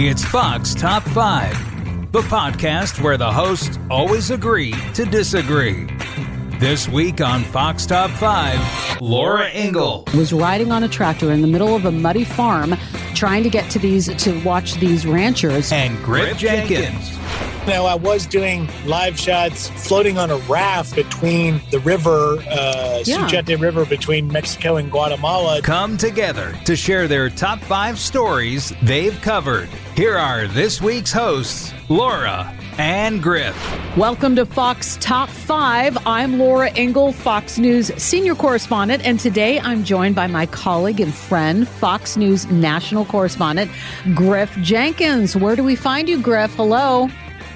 It's Fox Top 5, the podcast where the hosts always agree to disagree. This week on Fox Top 5, Laura Ingle was riding on a tractor in the middle of a muddy farm trying to get to these to watch these ranchers and Griff Jenkins. Now, I was doing live shots floating on a raft between the river, uh, Yeah. Suchiate River, between Mexico and Guatemala. Come together to share their top five stories they've covered. Here are this week's hosts, Laura and Griff. Welcome to Fox Top 5. I'm Laura Ingle, Fox News senior correspondent, and today I'm joined by my colleague and friend, Fox News national correspondent, Griff Jenkins. Where do we find you, Griff? Hello.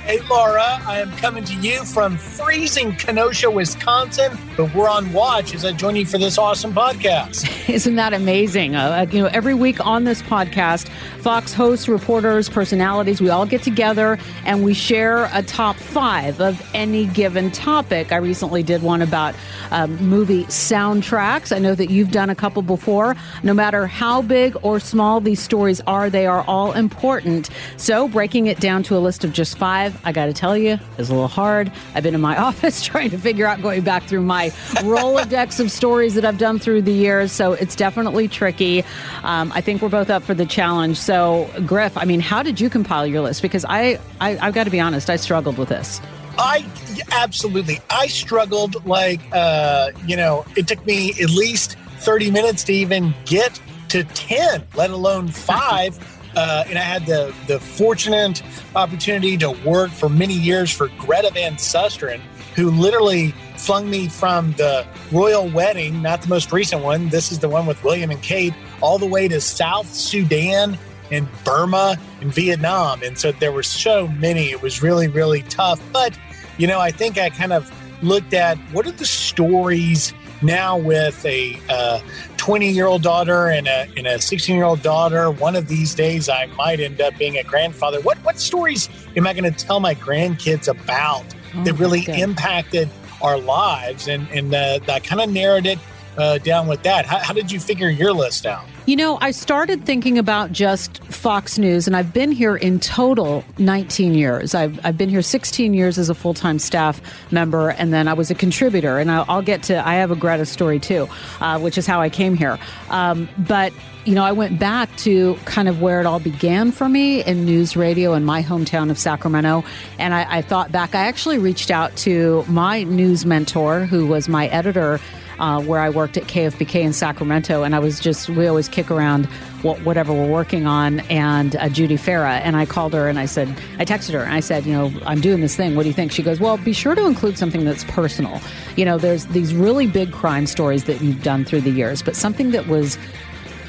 Hey, Laura, I am coming to you from freezing Kenosha, Wisconsin, but we're on watch as I join you for this awesome podcast. Isn't that amazing? Uh, you know, every week on this podcast, Fox hosts, reporters, personalities, we all get together and we share a top five of any given topic. I recently did one about um, movie soundtracks. I know that you've done a couple before. No matter how big or small these stories are, they are all important. So, breaking it down to a list of just five, I got to tell you, is a little hard. I've been in my office trying to figure out going back through my Rolodex of stories that I've done through the years. So it's definitely tricky. Um, I think we're both up for the challenge. So, Griff, I mean, how did you compile your list? Because I, I I've got to be honest, I struggled with this. I absolutely, I struggled like, uh, you know, it took me at least 30 minutes to even get to 10, let alone five. Uh, and I had the, the fortunate opportunity to work for many years for Greta Van Susteren, who literally flung me from the royal wedding, not the most recent one. This is the one with William and Kate, all the way to South Sudan and Burma and Vietnam. And so there were so many. It was really, really tough. But, you know, I think I kind of looked at what are the stories now with a 20 year old daughter and a, and a 16 year old daughter. One of these days, I might end up being a grandfather. What, what stories am I going to tell my grandkids about that really good. impacted our lives? And, and uh, I kind of narrowed it uh, down with that. How, how did you figure your list out? You know, I started thinking about just Fox News, and I've been here in total 19 years. I've, I've been here 16 years as a full time staff member, and then I was a contributor. And I'll, I'll get to, I have a Greta story too, uh, which is how I came here. Um, but, you know, I went back to kind of where it all began for me in news radio in my hometown of Sacramento. And I, I thought back, I actually reached out to my news mentor, who was my editor uh, where I worked at KFBK in Sacramento, and I was just we always kick around what, whatever we're working on, and uh, Judy Farah, and I called her and I said I texted her and I said, you know, I'm doing this thing. What do you think? She goes, well, be sure to include something that's personal. You know, there's these really big crime stories that you've done through the years, but something that was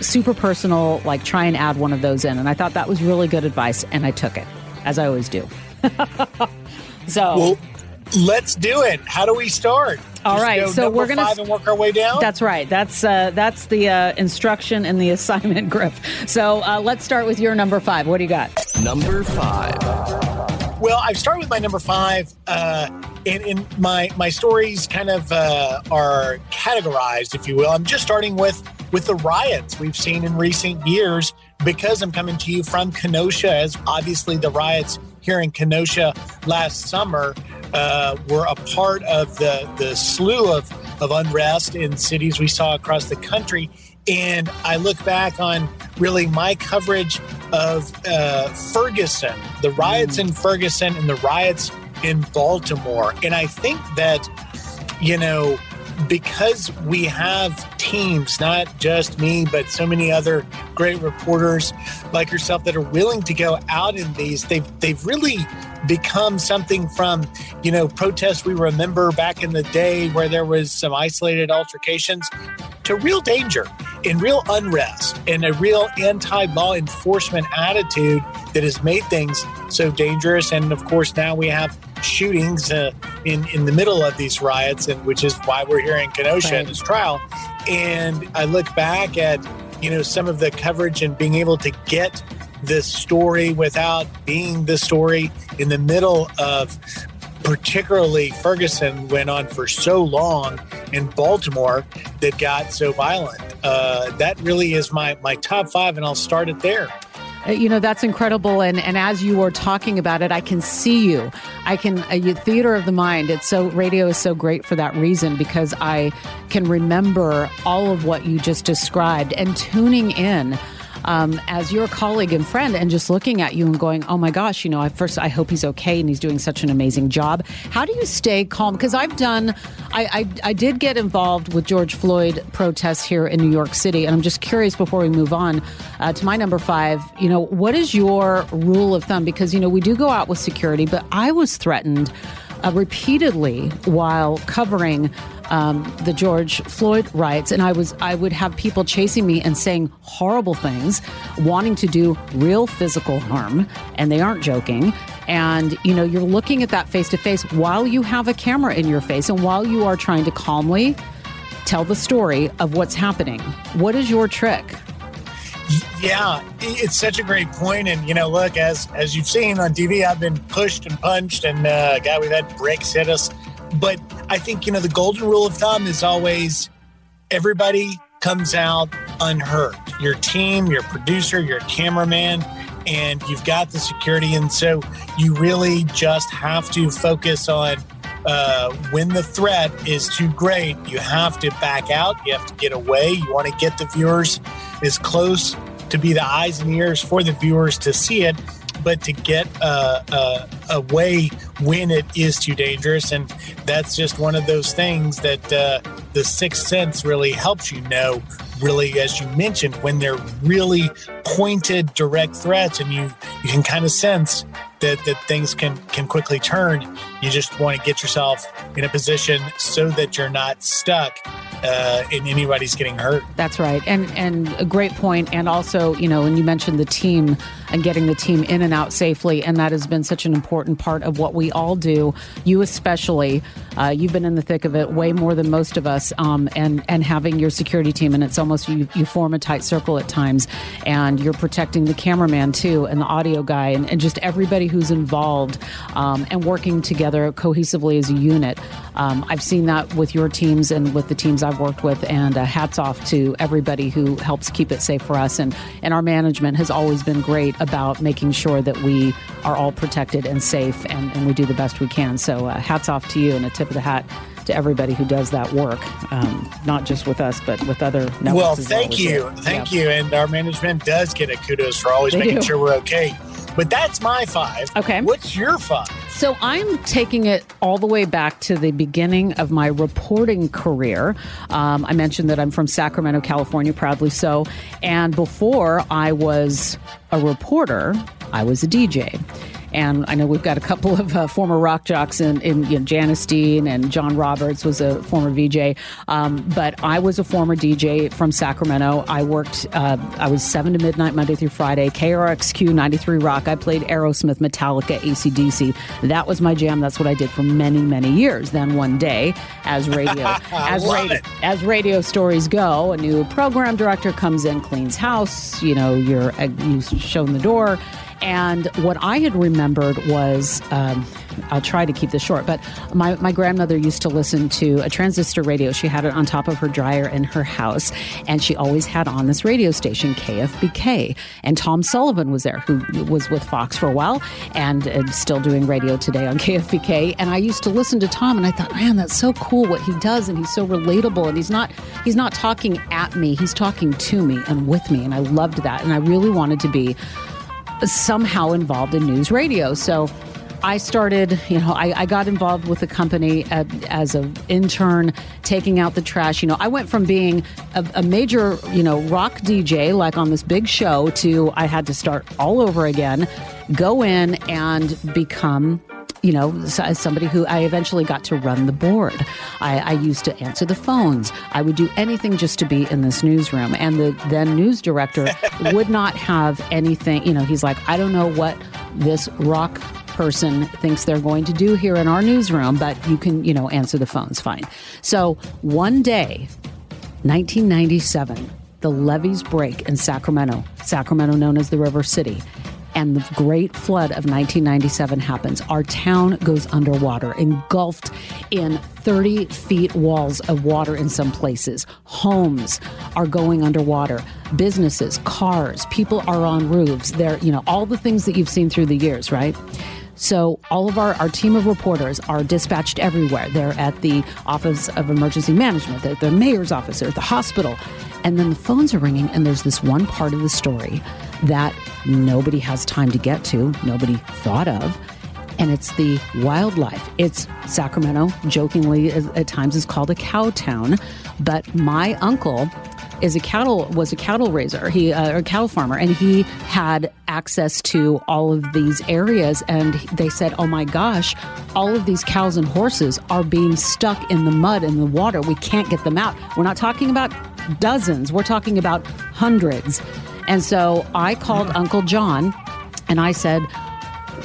super personal, like try and add one of those in. And I thought that was really good advice, and I took it, as I always do. so. Well, let's do it. How do we start? All Just right, go so we're gonna five and work our way down. That's right. That's uh, that's the uh, instruction and the assignment, Griff. So uh, let's start with your number five. What do you got? Number five. Well, I start with my number five, uh, and, and my my stories kind of uh, are categorized, if you will. I'm just starting with with the riots we've seen in recent years because I'm coming to you from Kenosha, as obviously the riots here in Kenosha last summer uh, were a part of the the slew of of unrest in cities we saw across the country. And I look back on really my coverage of uh, Ferguson, the riots in Ferguson and the riots in Baltimore. And I think that, you know, because we have teams, not just me, but so many other great reporters like yourself that are willing to go out in these, they've, they've really become something from, you know, protests we remember back in the day where there was some isolated altercations to real danger. in real unrest and a real anti-law enforcement attitude that has made things so dangerous. And of course, now we have shootings uh, in in the middle of these riots, and which is why we're here in Kenosha right. in this trial. And I look back at you know some of the coverage and being able to get this story without being the story in the middle of particularly Ferguson went on for so long in Baltimore that got so violent. Uh, that really is my my top five, and I'll start it there. Uh, you know that's incredible. And and as you were talking about it i can see you. I can uh, theater of the mind it's so radio is so great for that reason because i can remember all of what you just described and tuning in um, as your colleague and friend and just looking at you and going, oh my gosh, you know, at first I hope he's okay and he's doing such an amazing job. How do you stay calm? Because I've done, I, I, I did get involved with George Floyd protests here in New York City. And I'm just curious before we move on uh, to my number five, you know, what is your rule of thumb? Because, you know, we do go out with security, but I was threatened uh, repeatedly while covering um, the George Floyd riots, and I was I would have people chasing me and saying horrible things, wanting to do real physical harm, and they aren't joking. And you know, you're looking at that face to face while you have a camera in your face, and while you are trying to calmly tell the story of what's happening. What is your trick? Yeah, it's such a great point, and you know, look as as you've seen on TV, I've been pushed and punched, and uh, God, we've had bricks hit us. But I think you know the golden rule of thumb is always everybody comes out unhurt. Your team, your producer, your cameraman, and you've got the security, and so you really just have to focus on uh, when the threat is too great, you have to back out. You have to get away. You want to get the viewers as close to be the eyes and ears for the viewers to see it, but to get uh, uh, away when it is too dangerous. And that's just one of those things that uh, the sixth sense really helps you know. Really, as you mentioned, when they're really pointed, direct threats, and you you can kind of sense that that things can can quickly turn. You just want to get yourself in a position so that you're not stuck uh, and anybody's getting hurt. That's right, and and a great point. And also, you know, when you mentioned the team and getting the team in and out safely, and that has been such an important part of what we all do. You especially, uh, you've been in the thick of it way more than most of us, um, and and having your security team, and it's almost you you form a tight circle at times, and you're protecting the cameraman too, and the audio guy, and, and just everybody who's involved, um, and working together cohesively as a unit. Um, I've seen that with your teams and with the teams I've worked with, and uh, hats off to everybody who helps keep it safe for us. And, and our management has always been great about making sure that we are all protected and safe, and, and we do the best we can. So, uh, hats off to you, and a tip of the hat to everybody who does that work, um, not just with us, but with other networks. Well, thank you. Thank yeah. you. And our management does get a kudos for always they making do. sure we're okay. But that's my five. Okay. What's your five? So I'm taking it all the way back to the beginning of my reporting career. Um, I mentioned that I'm from Sacramento, California, proudly so. And before I was a reporter, I was a DJ. And I know we've got a couple of uh, former rock jocks in, in you know, Janice Dean and John Roberts was a former VJ. Um, but I was a former DJ from Sacramento. I worked, uh, I was 7 to midnight Monday through Friday, KRXQ 93 Rock. I played Aerosmith, Metallica, ACDC. That was my jam. That's what I did for many, many years. Then one day, as radio, as, radio as radio stories go, a new program director comes in, cleans house, you know, you're, uh, you shown the door and what I had remembered was um, I'll try to keep this short, but my, my grandmother used to listen to a transistor radio. She had it on top of her dryer in her house, and she always had on this radio station, KFBK. And Tom Sullivan was there, who was with Fox for a while and uh, still doing radio today on KFBK. And I used to listen to Tom, and I thought, man, that's so cool what he does, and he's so relatable, and he's not he's not talking at me, he's talking to me and with me, and I loved that, and I really wanted to be somehow involved in news radio. So I started, you know, I, I got involved with the company at, as an intern, taking out the trash. You know, I went from being a, a, major, you know, rock DJ, like on this big show, to I had to start all over again, go in and become you know, as somebody who I eventually got to run the board. I, I, used to answer the phones. I would do anything just to be in this newsroom. And the then news director would not have anything, you know, he's like, I don't know what this rock person thinks they're going to do here in our newsroom, but you can, you know, answer the phones fine. So one day, 1997, the levees break in Sacramento, Sacramento known as the River City and the great flood of 1997 happens. Our town goes underwater, engulfed in 30 feet walls of water in some places. Homes are going underwater. Businesses, cars, people are on roofs. They're, you know, all the things that you've seen through the years, right? So all of our, our team of reporters are dispatched everywhere. They're at the Office of Emergency Management, the, the mayor's office, or at the hospital. And then the phones are ringing, and there's this one part of the story that nobody has time to get to, nobody thought of. And it's the wildlife. It's Sacramento, jokingly at times is called a cow town. But my uncle is a cattle was a cattle raiser. He uh, a cattle farmer. And he had access to all of these areas. And they said oh my gosh all of these cows and horses are being stuck in the mud and the water. We can't get them out. We're not talking about dozens. We're talking about hundreds and so I called mm-hmm. Uncle John and I said,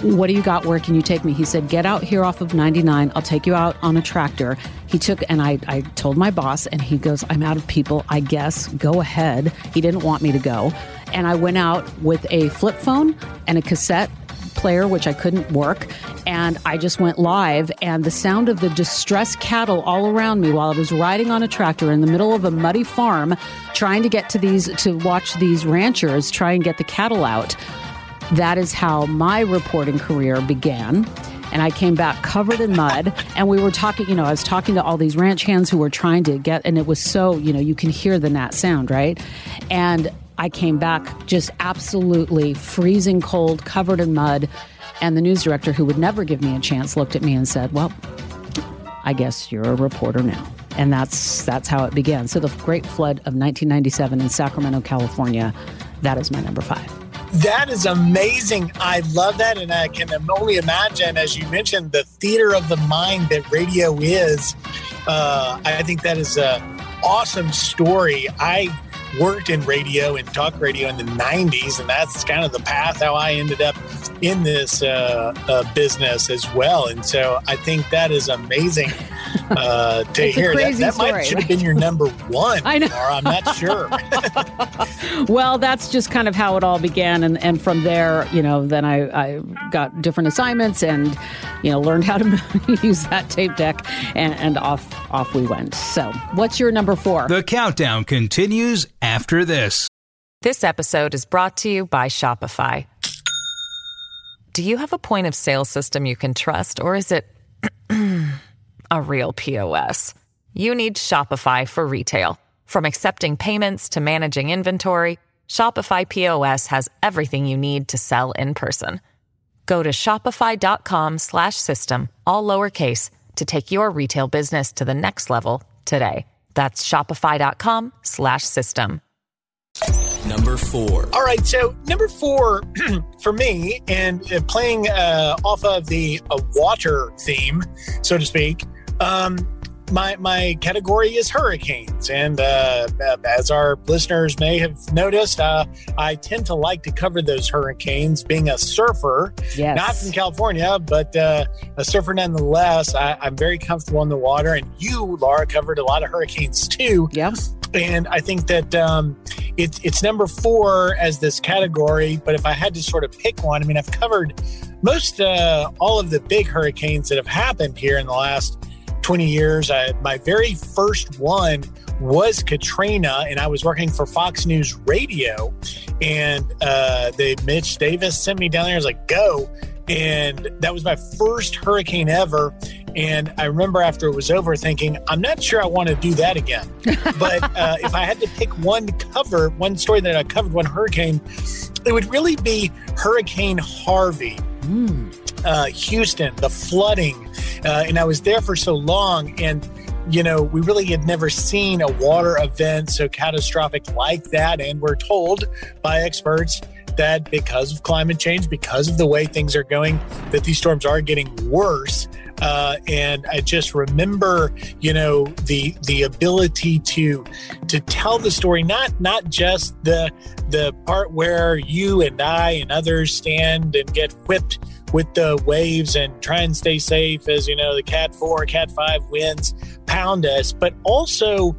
what do you got? Where can you take me? He said, Get out here off of 99. I'll take you out on a tractor. He took, and I, I told my boss, and he goes, I'm out of people. I guess go ahead. He didn't want me to go. And I went out with a flip phone and a cassette player, which I couldn't work. And I just went live, and the sound of the distressed cattle all around me while I was riding on a tractor in the middle of a muddy farm, trying to get to these, to watch these ranchers try and get the cattle out. That is how my reporting career began and I came back covered in mud. And we were talking, you know, I was talking to all these ranch hands who were trying to get, and it was so, you know, you can hear the gnat sound, right? And I came back just absolutely freezing cold, covered in mud. And the news director, who would never give me a chance, looked at me and said, Well, I guess you're a reporter now. And that's that's how it began. So the great flood of 1997 in Sacramento, California, that is my number five. That is amazing. I love that. And I can only imagine, as you mentioned, the theater of the mind that radio is. Uh, I think that is an awesome story. I worked in radio and talk radio in the 90s, and that's kind of the path how I ended up in this uh, uh, business as well. And so I think that is amazing uh, to hear. That, that story, might should have been your number one. I know. Or I'm not sure. well, that's just kind of how it all began, and and from there, you know, then I, I got different assignments and you know learned how to use that tape deck, and, and off off we went. So, what's your number four? The countdown continues after this. This episode is brought to you by Shopify. Do you have a point of sale system you can trust, or is it a real POS? You need Shopify for retail. From accepting payments to managing inventory, Shopify POS has everything you need to sell in person. Go to shopify.com/system all lowercase to take your retail business to the next level today. That's shopify.com/system. Number four. All right, so number four for me, and uh, playing uh, off of the uh, water theme, so to speak. Um, my my category is hurricanes, and uh, as our listeners may have noticed, uh, I tend to like to cover those hurricanes. Being a surfer, yes. not from California, but uh, a surfer nonetheless, I, am very comfortable in the water. And you, Laura, covered a lot of hurricanes too. Yep. And I think that um, it's it's number four as this category. But if I had to sort of pick one, I mean, I've covered most uh, all of the big hurricanes that have happened here in the last 20 years. I, my very first one was Katrina, and I was working for Fox News Radio. And uh, the Mitch Davis sent me down there. I was like, go. And that was my first hurricane ever. And I remember after it was over thinking, I'm not sure I want to do that again. but uh, if I had to pick one cover, one story that I covered, one hurricane, it would really be Hurricane Harvey. Mm. Uh, Houston, the flooding, uh, and I was there for so long, and you know, we really had never seen a water event so catastrophic like that. And we're told by experts that because of climate change, because of the way things are going, that these storms are getting worse. Uh, and I just remember, you know, the the ability to to tell the story, not not just the the part where you and I and others stand and get whipped with the waves and try and stay safe as you know the cat 4 cat 5 winds pound us but also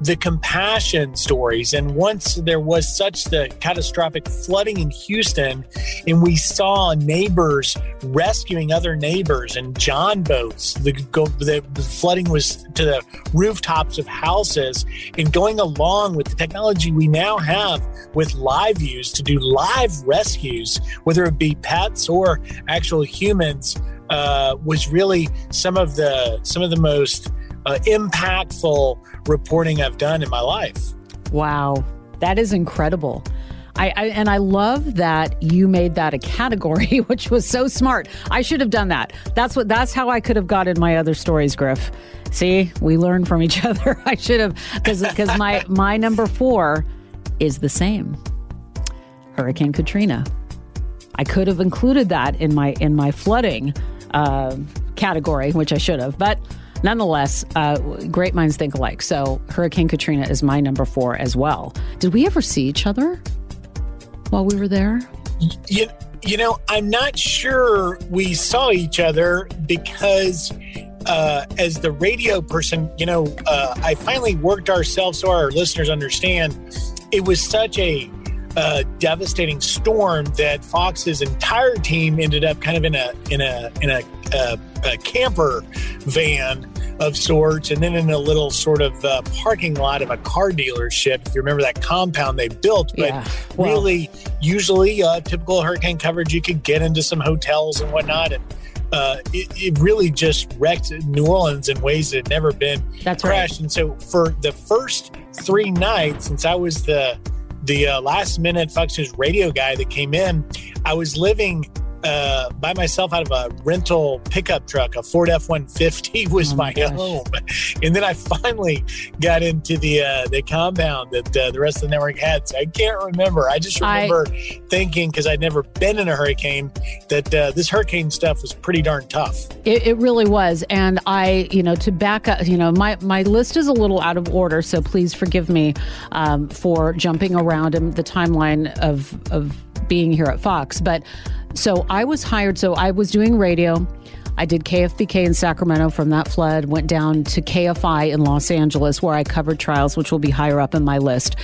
the compassion stories. And once there was such the catastrophic flooding in Houston and we saw neighbors rescuing other neighbors and jon boats the, the, flooding was to the rooftops of houses and going along with the technology we now have with live views to do live rescues whether it be pets or actual humans uh, was really some of the some of the most uh, impactful reporting I've done in my life. Wow, that is incredible. I, I, and I love that you made that a category, which was so smart. I should have done that. That's what. That's how I could have gotten my other stories, Griff. See, we learn from each other. I should have because because my my number four is the same. Hurricane Katrina. I could have included that in my in my flooding uh, category, which I should have, but nonetheless, uh, great minds think alike. So Hurricane Katrina is my number four as well. Did we ever see each other while we were there? You, you know, I'm not sure we saw each other because uh, as the radio person, you know, uh, I finally worked ourselves so our listeners understand it was such a uh, devastating storm that Fox's entire team ended up kind of in a in a in a, a, a camper van of sorts, and then in a little sort of uh, parking lot of a car dealership. If you remember that compound they built, but Yeah, well- really, usually uh, typical hurricane coverage, you could get into some hotels and whatnot, and uh, it, it really just wrecked New Orleans in ways that had never been That's right. crashed. And so for the first three nights, since I was the the uh, last minute Fox News radio guy that came in, I was living uh, by myself out of a rental pickup truck. A Ford F one fifty was Oh my my home, and then I finally got into the uh, the compound that uh, the rest of the network had. So I can't remember. I just I- remember thinking because I'd never been in a hurricane that uh, this hurricane stuff was pretty darn tough. It, it really was, and I, you know, to back up, you know, my my list is a little out of order, so please forgive me um, for jumping around in the timeline of of being here at Fox. But so I was hired. So I was doing radio. I did KFBK in Sacramento from that flood, went down to KFI in Los Angeles where I covered trials, which will be higher up in my list.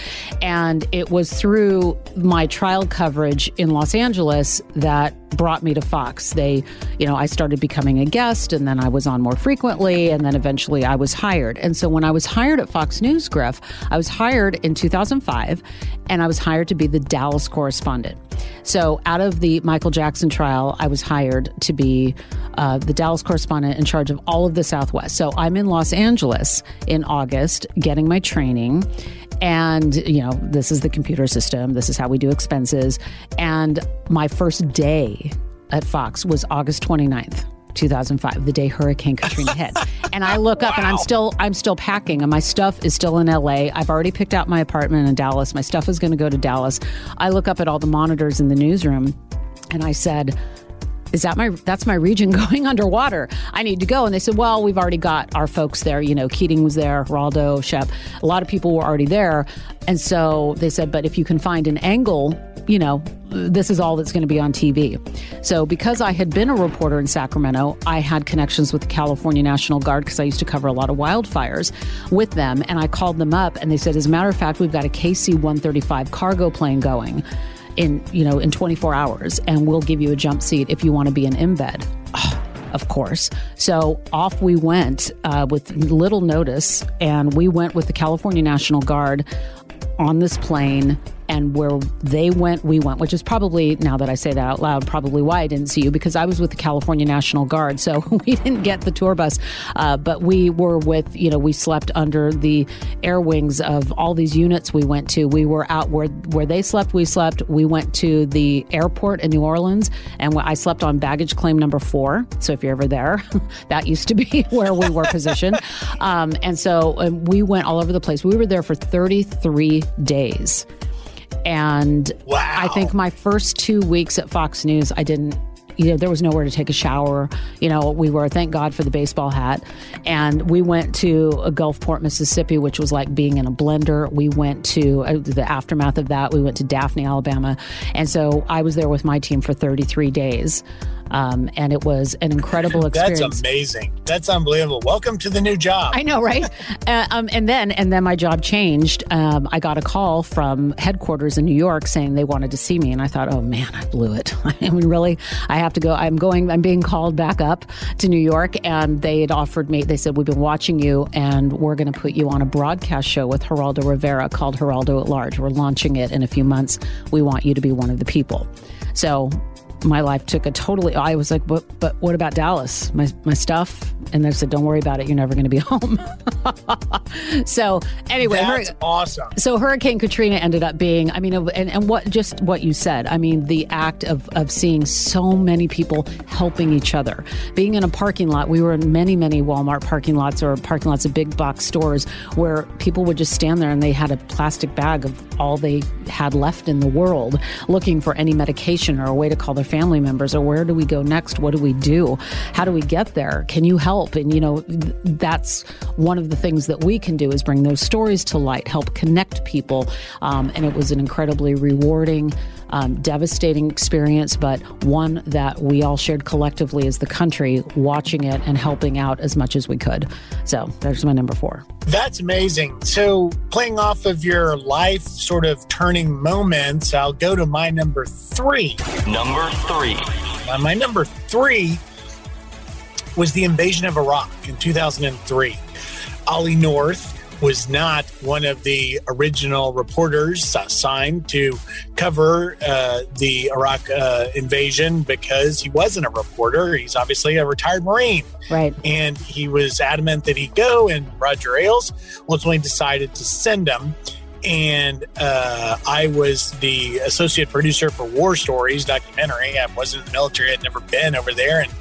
And it was through my trial coverage in Los Angeles that brought me to Fox. They, you know, I started becoming a guest and then I was on more frequently and then eventually I was hired. And so when I was hired at Fox News, Griff, I was hired in 2005 and I was hired to be the Dallas correspondent. So out of the Michael Jackson trial, I was hired to be uh, the Dallas correspondent in charge of all of the Southwest. So I'm in Los Angeles in August getting my training. And, you know, this is the computer system. This is how we do expenses. And my first day at Fox was August 29th. 2005 the day hurricane katrina hit and i look up and i'm still i'm still packing and my stuff is still in la i've already picked out my apartment in dallas my stuff is going to go to dallas i look up at all the monitors in the newsroom and i said is that my that's my region going underwater. I need to go. And they said well we've already got our folks there. You know keating was there raldo shep a lot of people were already there. And so they said but if you can find an angle you know this is all that's going to be on tv so because i had been a reporter in sacramento i had connections with the california national guard because i used to cover a lot of wildfires with them. And i called them up and they said as a matter of fact we've got a kc-135 cargo plane going in you know in 24 hours and we'll give you a jump seat if you want to be an embed. Of course. So off we went uh, with little notice and we went with the california national guard on this plane and where they went we went which is probably now that i say that out loud probably why i didn't see you because i was with the california national guard so we didn't get the tour bus. Uh, but we were with you know we slept under the air wings of all these units we went to. We were out where where they slept we slept. We went to the airport in new orleans and i slept on baggage claim number four. So if you're ever there that used to be where we were positioned. Um, and so um, we went all over the place. We were there for 33 days And Wow. I think my first two weeks at Fox News, I didn't you know, there was nowhere to take a shower. You know, we were, thank God for the baseball hat. And we went to a Gulfport, Mississippi, which was like being in a blender. We went to uh, the aftermath of that. We went to Daphne, Alabama. And so I was there with my team for 33 days. Um, and it was an incredible experience. That's amazing. That's unbelievable. Welcome to the new job. I know, right? uh, um, and then, and then my job changed. Um, I got a call from headquarters in New York saying they wanted to see me, and I thought, oh man, I blew it. I mean, really, I have to go. I'm going. I'm being called back up to New York, and they had offered me. They said we've been watching you, and we're going to put you on a broadcast show with Geraldo Rivera called Geraldo at Large. We're launching it in a few months. We want you to be one of the people. So my life took a totally i was like but but what about dallas? My my stuff? And they said don't worry about it. You're never going to be home. So anyway That's hur- awesome. so hurricane katrina ended up being i mean and, and what just what you said i mean the act of of seeing so many people helping each other. Being in a parking lot we were in many many walmart parking lots or parking lots of big box stores where people would just stand there and they had a plastic bag of all they had left in the world looking for any medication or a way to call their family members or where do we go next? What do we do? How do we get there? Can you help? And you know that's one of the things that we can do is bring those stories to light help connect people. Um, and it was an incredibly rewarding um, devastating experience but one that we all shared collectively as the country watching it and helping out as much as we could so there's my number four That's amazing. So, playing off of your life sort of turning moments, I'll go to my number three. Number three. Uh, my number three was the invasion of Iraq in 2003. Ollie North was not one of the original reporters assigned to cover uh, the Iraq uh, invasion because he wasn't a reporter. He's obviously a retired Marine. right And he was adamant that he'd go, and Roger Ailes ultimately decided to send him. And uh, I was the associate producer for War Stories documentary. I wasn't in the military, I'd never been over there. And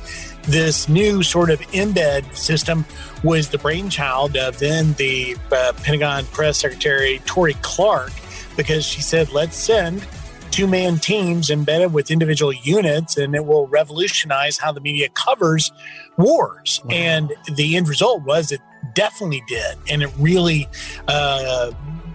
this new sort of embed system was the brainchild of then the uh, Pentagon press secretary, Torie Clarke, because she said, let's send two man teams embedded with individual units, and it will revolutionize how the media covers wars. And the end result was it definitely did. And it really, uh,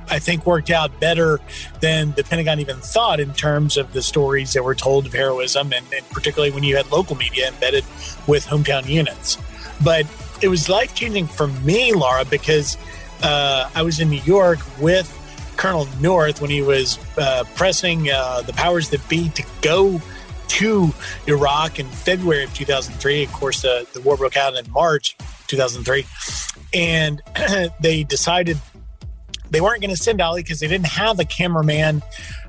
I think, worked out better than the Pentagon even thought in terms of the stories that were told of heroism, and, and particularly when you had local media embedded with hometown units. But it was life changing for me, Laura, because uh, I was in New York with Colonel North when he was uh, pressing uh, the powers that be to go to Iraq in February of 2003. Of course, uh, the war broke out in March 2003. And they decided they weren't going to send Ollie because they didn't have a cameraman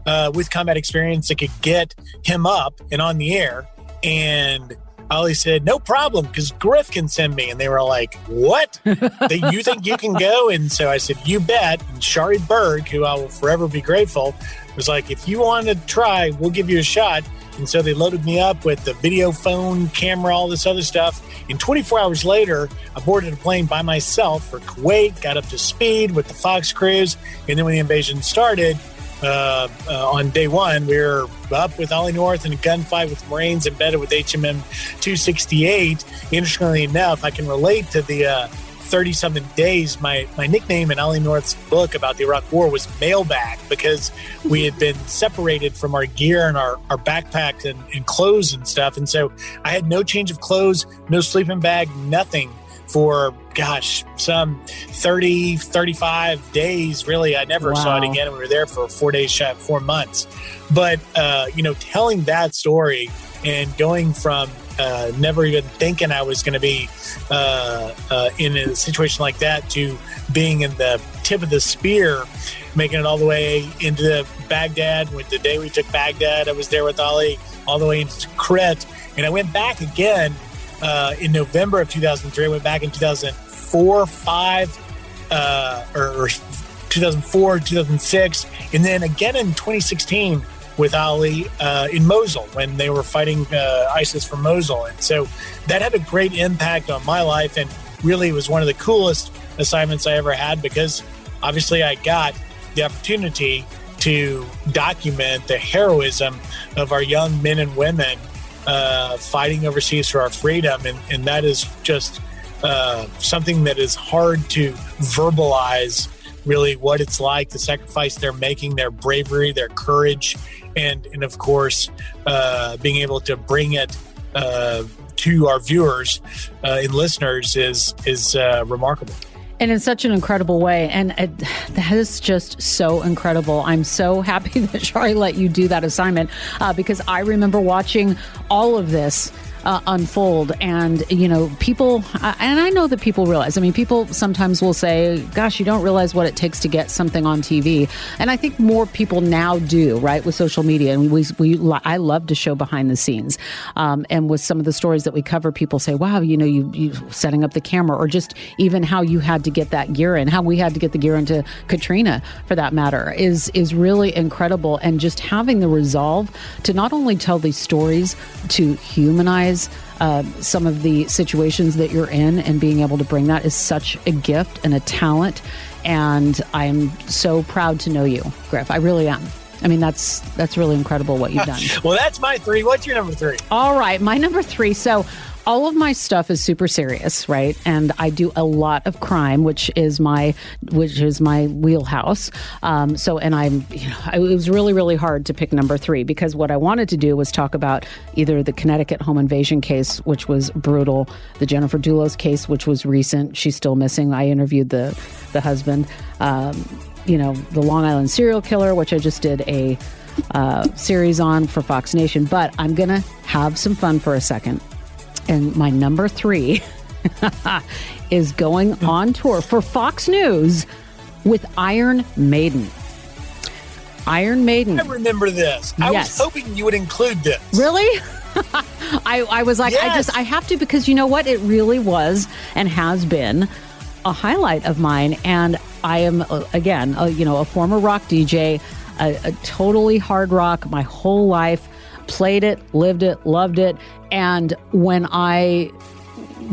uh, with combat experience that could get him up and on the air. And Ollie said, "No problem, because Griff can send me." And they were like, "What? that you think you can go?" And so I said, "You bet." And Sharri Berg, who I will forever be grateful, was like, "If you want to try, we'll give you a shot." And so they loaded me up with the video phone, camera, all this other stuff. And 24 hours later, I boarded a plane by myself for Kuwait, got up to speed with the Fox crews. And then when the invasion started, uh, uh, on day one, we were up with Ollie North in a gunfight with Marines embedded with HMM 268. Interestingly enough, I can relate to the uh, 30 something days. My, my nickname in Ollie North's book about the Iraq War was mailbag because we had been separated from our gear and our, our backpacks and, and clothes and stuff. And so I had no change of clothes, no sleeping bag, nothing for gosh some 30 35 days really i never saw it again we were there for four days four months but uh, you know telling that story and going from uh, never even thinking i was going to be uh, uh, in a situation like that to being in the tip of the spear making it all the way into baghdad with the day we took baghdad i was there with Ollie all the way into Tikrit. and i went back again uh, in November of 2003. I went back in 2004, 5, uh, or 2004, 2006, and then again in 2016 with Ollie uh, in Mosul when they were fighting uh, ISIS from Mosul. And so that had a great impact on my life and really was one of the coolest assignments I ever had because obviously I got the opportunity to document the heroism of our young men and women uh, fighting overseas for our freedom. And, and that is just uh, something that is hard to verbalize really what it's like, the sacrifice they're making, their bravery, their courage, and, and of course, uh, being able to bring it uh, to our viewers uh, and listeners is, is uh, remarkable and in such an incredible way. And it, that is just so incredible. I'm so happy that Sharri let you do that assignment uh, because I remember watching all of this uh, unfold. And, you know, people, uh, and I know that people realize, I mean, people sometimes will say, gosh, you don't realize what it takes to get something on TV. And I think more people now do, right, with social media. And we, we I love to show behind the scenes. Um, and with some of the stories that we cover, people say, wow, you know, you, you setting up the camera, or just even how you had to get that gear in, how we had to get the gear into Katrina, for that matter, is, is really incredible. And just having the resolve to not only tell these stories, to humanize uh, some of the situations that you're in and being able to bring that is such a gift and a talent. And I'm so proud to know you, Griff. I really am. I mean, that's that's really incredible what you've done. well, that's my three. What's your number three? All right, my number three. So all of my stuff is super serious, right? And I do a lot of crime, which is my which is my wheelhouse. Um, so, and I'm, you know, it was really really hard to pick number three because what I wanted to do was talk about either the Connecticut home invasion case, which was brutal, the Jennifer Dulos case, which was recent. She's still missing. I interviewed the the husband. Um, you know, the Long Island serial killer, which I just did a uh, series on for Fox Nation. But I'm gonna have some fun for a second and my number three is going on tour for Fox News with Iron Maiden. Iron Maiden. I remember this. I yes. was hoping you would include this. Really? I, I was like, yes. I just, I have to because you know what? It really was and has been a highlight of mine. And I am, uh, again, a, you know, a former rock DJ, a, a totally hard rock my whole life played it, lived it, loved it. And when I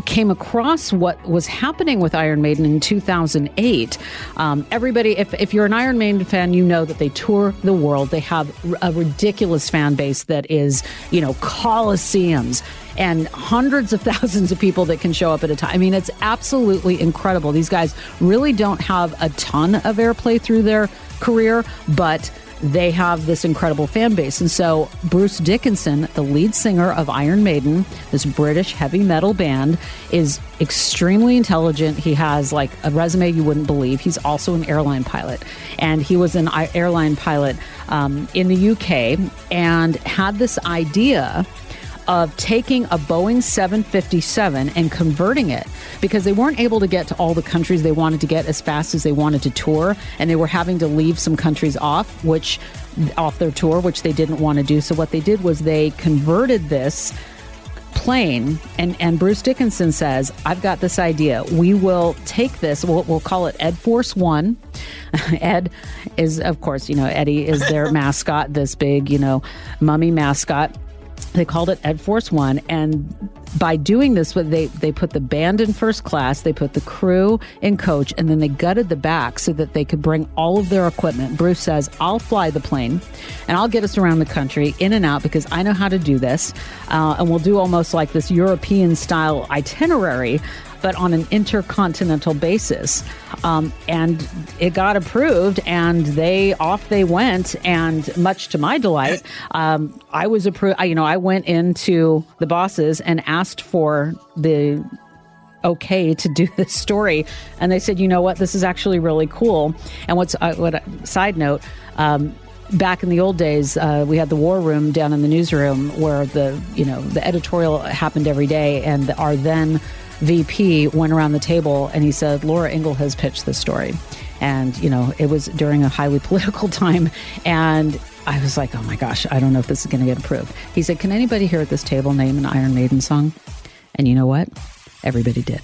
came across what was happening with Iron Maiden in 2008. Um, everybody, if, if you're an Iron Maiden fan, you know that they tour the world. They have a ridiculous fan base that is, you know, coliseums and hundreds of thousands of people that can show up at a time. I mean, it's absolutely incredible. These guys really don't have a ton of airplay through their career, but they have this incredible fan base. And so Bruce Dickinson, the lead singer of Iron Maiden, this British heavy metal band, is extremely intelligent. He has like a resume you wouldn't believe. He's also an airline pilot. And he was an airline pilot um, in the UK and had this idea of taking a Boeing 757 and converting it because they weren't able to get to all the countries they wanted to get as fast as they wanted to tour, and they were having to leave some countries off, which off their tour, which they didn't want to do. So what they did was they converted this plane and and Bruce Dickinson says I've got this idea. We will take this. We'll, we'll call it Ed Force 1 Ed is of course you know Eddie is their mascot this big you know mummy mascot they called it Ed Force One, and by doing this, they they put the band in first class, they put the crew in coach, and then they gutted the back so that they could bring all of their equipment. Bruce says, "I'll fly the plane, and I'll get us around the country in and out because I know how to do this, uh, and we'll do almost like this European style itinerary." But on an intercontinental basis. Um, and it got approved, and they off they went. And much to my delight, um, I was approved. You know, I went into the bosses and asked for the okay to do this story and they said you know what this is actually really cool and what's uh, what side note um, back in the old days, uh, we had the war room down in the newsroom where the you know the editorial happened every day, and our then VP went around the table and he said, Laura Ingle has pitched this story. And, you know, it was during a highly political time. And I was like, oh my gosh, I don't know if this is going to get approved. He said, Can anybody here at this table name an Iron Maiden song? And you know what? Everybody did.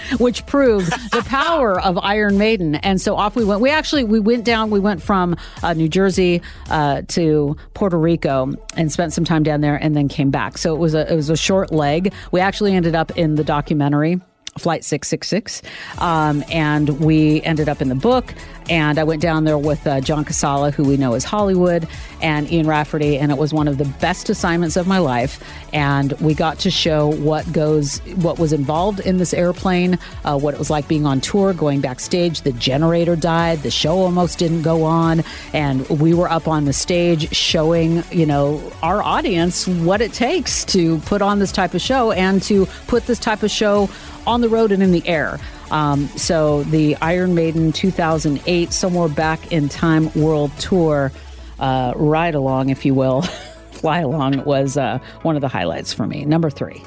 which proved the power of Iron Maiden. And so off we went. We actually we went down. We went from uh, New Jersey uh, to Puerto Rico and spent some time down there, and then came back. So it was a it was a short leg. We actually ended up in the documentary. Flight 666. Um, and we ended up in the book. And I went down there with uh, John Casala, who we know as Hollywood, and Ian Rafferty, and it was one of the best assignments of my life. And we got to show what goes, what was involved in this airplane, uh, what it was like being on tour, going backstage. The generator died, the show almost didn't go on, and we were up on the stage showing, you know, our audience what it takes to put on this type of show and to put this type of show on the road and in the air. Um, so the Iron Maiden 2008 Somewhere Back in Time World Tour uh, ride along, if you will, fly along was uh, one of the highlights for me. Number three.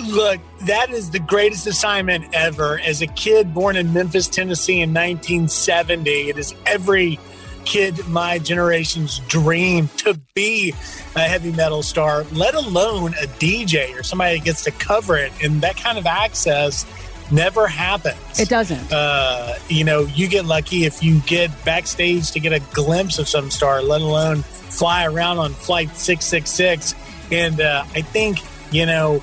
Look, that is the greatest assignment ever. As a kid born in Memphis, Tennessee in 1970, it is every kid my generation's dream to be a heavy metal star, let alone a DJ or somebody that gets to cover it. And that kind of access never happens. It doesn't. Uh, you know, you get lucky if you get backstage to get a glimpse of some star, let alone fly around on flight 666. And uh, I think, you know,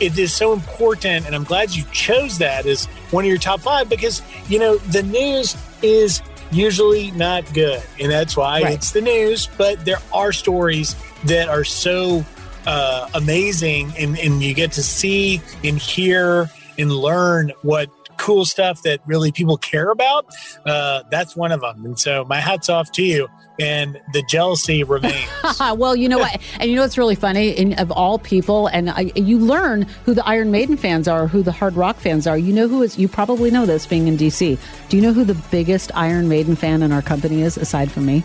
it is so important, and I'm glad you chose that as one of your top five because, you know, the news is usually not good. And that's why right. it's the news. But there are stories that are so uh, amazing, and, and you get to see and hear and learn what cool stuff that really people care about. Uh, that's one of them. And so my hat's off to you. And the jealousy remains. well, you know what? And you know what's really funny? In, of all people, and I, you learn who the Iron Maiden fans are, who the hard rock fans are. You know who is, you probably know this being in DC. Do you know who the biggest Iron Maiden fan in our company is, aside from me?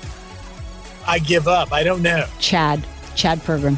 I give up. I don't know. Chad. Chad Pergram.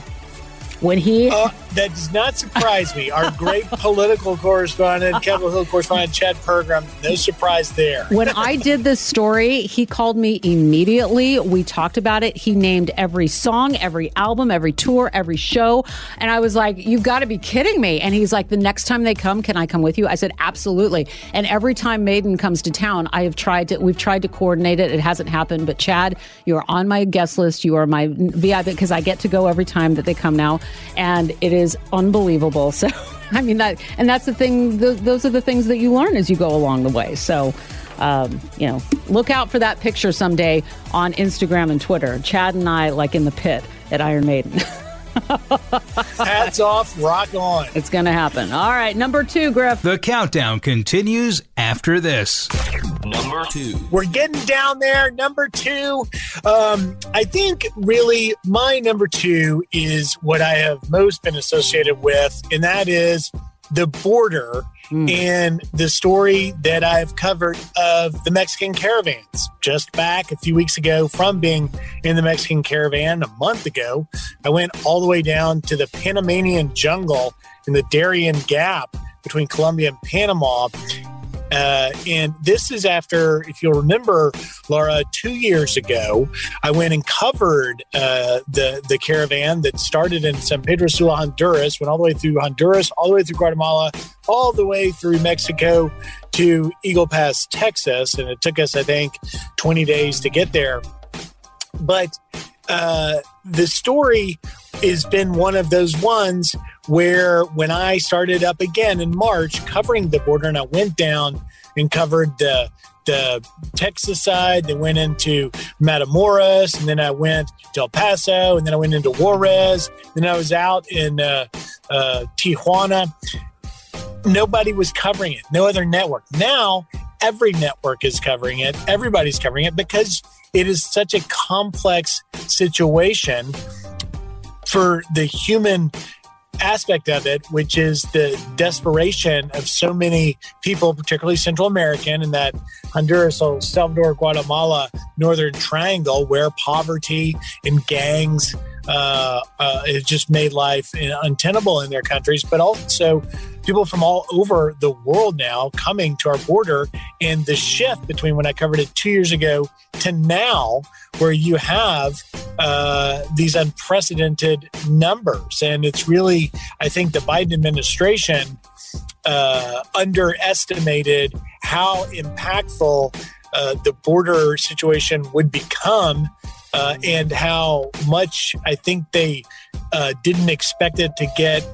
When he uh, that does not surprise me. Our great political correspondent, Capitol Hill correspondent Chad Pergram, no surprise there. when I did this story, he called me immediately. We talked about it. He named every song, every album, every tour, every show, and I was like, "You've got to be kidding me!" And he's like, "The next time they come, can I come with you?" I said, "Absolutely." And every time Maiden comes to town, I have tried to. We've tried to coordinate it. It hasn't happened, but Chad, you are on my guest list. You are my VIP because I get to go every time that they come now and it is unbelievable. So, I mean that, and that's the thing. Th- those are the things that you learn as you go along the way. So, um, you know, look out for that picture someday on Instagram and Twitter. Chad and I, like in the pit at Iron Maiden. Hats off, rock on. It's going to happen. All right, number two, Griff. The countdown continues after this. Number two. We're getting down there. Number two. Um, I think really my number two is what I have most been associated with, and that is the border mm. and the story that I've covered of the Mexican caravans. Just back a few weeks ago from being in the Mexican caravan a month ago, I went all the way down to the Panamanian jungle in the Darien Gap between Colombia and Panama uh, and this is after, if you'll remember, Laura, two years ago, I went and covered uh, the the caravan that started in San Pedro Sula, Honduras, went all the way through Honduras, all the way through Guatemala, all the way through Mexico to Eagle Pass, Texas, and it took us, I think, 20 days to get there. But uh, the story has been one of those ones where when I started up again in March covering the border and I went down and covered the the Texas side, then went into Matamoros, and then I went to El Paso, and then I went into Juarez, then I was out in uh, uh, Tijuana. Nobody was covering it, no other network. Now, every network is covering it, everybody's covering it because it is such a complex situation for the human aspect of it, which is the desperation of so many people, particularly Central American, in that Honduras, El Salvador, Guatemala, Northern Triangle, where poverty and gangs uh, uh, it just made life untenable in their countries, but also people from all over the world now coming to our border. And the shift between when I covered it two years ago to now, where you have uh, these unprecedented numbers. And it's really, I think, the Biden administration uh, underestimated how impactful uh, the border situation would become uh, and how much I think they uh, didn't expect it to get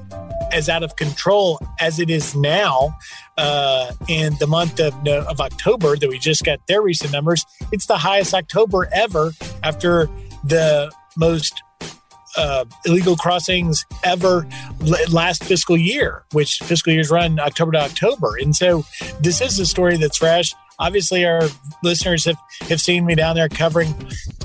as out of control as it is now. uh, in the month of, of October that we just got their recent numbers. It's the highest October ever after the most uh, illegal crossings ever last fiscal year, which fiscal years run October to October. And so this is a story that's fresh. Obviously, our listeners have, have seen me down there covering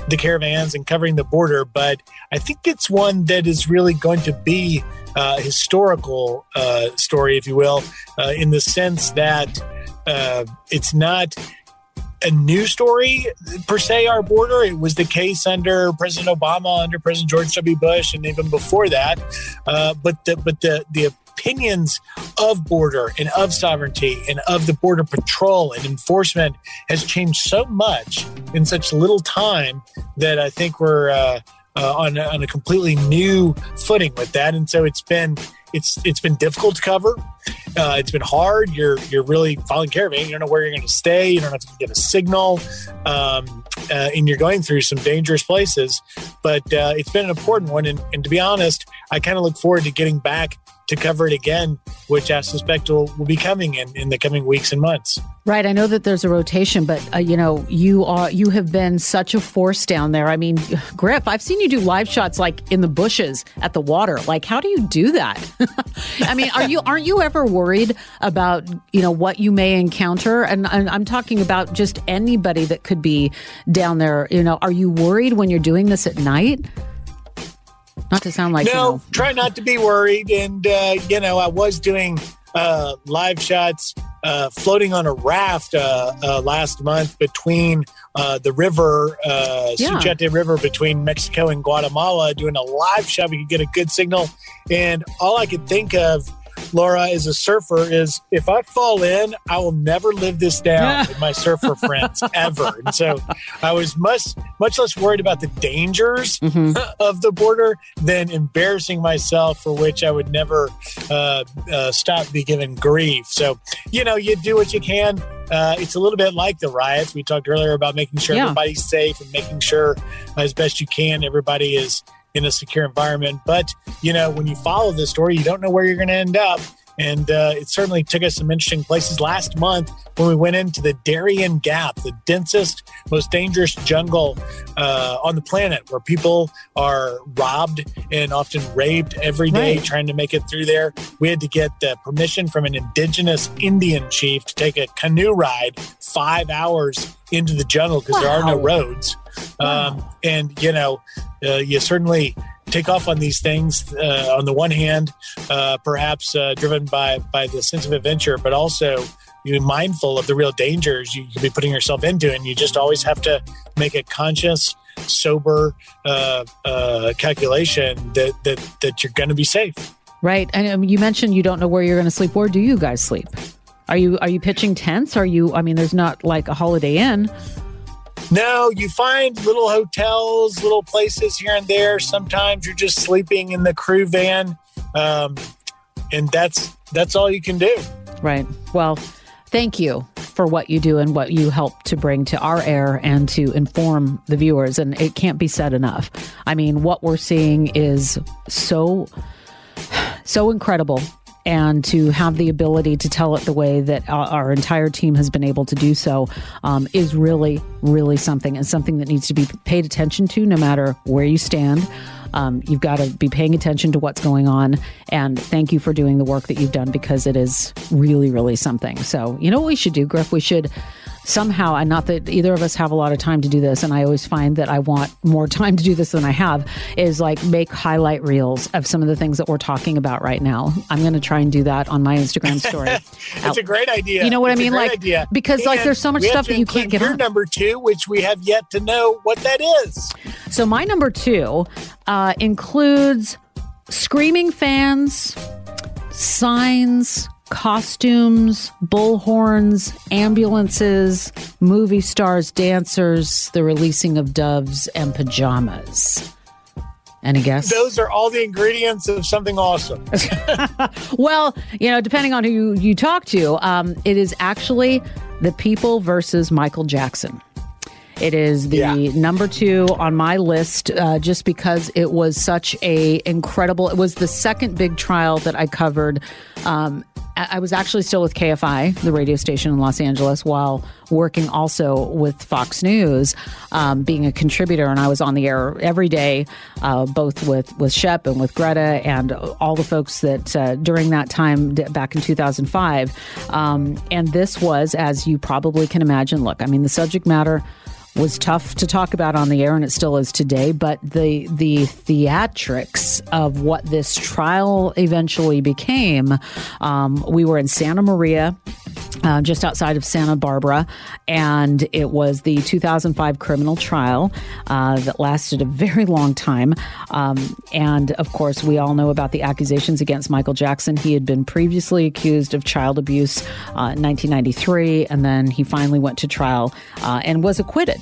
the caravans and covering the border, but I think it's one that is really going to be uh, historical uh, story, if you will, uh, in the sense that uh, it's not a new story per se. Our border it was the case under President Obama, under President George W. Bush, and even before that. Uh, but the but the the opinions of border and of sovereignty and of the border patrol and enforcement has changed so much in such little time that I think we're uh, uh, on, on a completely new footing with that. And so it's been it's it's been difficult to cover. Uh, it's been hard. You're you're really following caravan. You don't know where you're going to stay. You don't know if you get a signal, um, uh, and you're going through some dangerous places. But uh, it's been an important one. And, and to be honest, I kind of look forward to getting back to cover it again, which I suspect will, will be coming in, in the coming weeks and months. Right. I know that there's a rotation, but uh, you know, you are you have been such a force down there. I mean, Griff, I've seen you do live shots like in the bushes at the water. Like, how do you do that? I mean, are you aren't you ever worried about you know what you may encounter? And, and I'm talking about just anybody that could be down there. You know, are you worried when you're doing this at night? Not to sound like no. You know. Try not to be worried. And uh, you know, I was doing uh, live shots uh, floating on a raft uh, uh, last month between uh, the river, uh, yeah. Suchiate River, between Mexico and Guatemala, doing a live shot. We could get a good signal. And all I could think of Laura, is a surfer, is if I fall in, I will never live this down with my surfer friends ever. And so I was much much less worried about the dangers mm-hmm. of the border than embarrassing myself, for which I would never uh, uh, stop be given grief. So you know, you do what you can. Uh, it's a little bit like the riots. We talked earlier about making sure yeah. everybody's safe and making sure, as best you can, everybody is in a secure environment. But, you know, when you follow this story, you don't know where you're going to end up. And uh, it certainly took us some interesting places. Last month, when we went into the Darien Gap, the densest, most dangerous jungle uh, on the planet, where people are robbed and often raped every day right. trying to make it through there. We had to get uh, permission from an indigenous Indian chief to take a canoe ride five hours into the jungle because wow. there are no roads. Um, and, you know, uh, you certainly take off on these things uh, on the one hand, uh, perhaps uh, driven by, by the sense of adventure, but also you're mindful of the real dangers you could be putting yourself into. And you just always have to make a conscious, sober uh, uh, calculation that, that, that you're going to be safe. Right. And um, you mentioned you don't know where you're going to sleep. Where do you guys sleep? Are you are you pitching tents? Are you? I mean, there's not like a Holiday Inn. No, you find little hotels, little places here and there. Sometimes you're just sleeping in the crew van, um, and that's that's all you can do. Right. Well, thank you for what you do and what you help to bring to our air and to inform the viewers. And it can't be said enough. I mean, what we're seeing is so so incredible and to have the ability to tell it the way that our, entire team has been able to do so um, is really, really something and something that needs to be paid attention to no matter where you stand. Um, you've got to be paying attention to what's going on. And thank you for doing the work that you've done because it is really, really something. So, you know what we should do, Griff? We should somehow, and not that either of us have a lot of time to do this, and I always find that I want more time to do this than I have, is like make highlight reels of some of the things that we're talking about right now. I'm going to try and do that on my Instagram story. it's a great idea. You know what it's I mean? Like, idea. because and like there's so much stuff that you can't get your on. number two, which we have yet to know what that is. So my number two uh, includes screaming fans, signs, costumes, bullhorns, ambulances, movie stars, dancers, the releasing of doves, and pajamas. Any guess? Those are all the ingredients of something awesome. well, you know, depending on who you, you talk to, um, it is actually the people versus Michael Jackson. It is the yeah. number two on my list, uh, just because it was such a incredible. It was the second big trial that I covered. Um, I was actually still with KFI, the radio station in Los Angeles, while working also with Fox News, um, being a contributor, and I was on the air every day, uh, both with with Shep and with Greta and all the folks that uh, during that time back in 2005. Um, and this was, as you probably can imagine, look, I mean, the subject matter was tough to talk about on the air, and it still is today. But the the theatrics of what this trial eventually became, um, we were in Santa Maria. Uh, just outside of Santa Barbara, and it was the 2005 criminal trial uh, that lasted a very long time. Um, and of course, we all know about the accusations against Michael Jackson. He had been previously accused of child abuse uh, in 1993, and then he finally went to trial uh, and was acquitted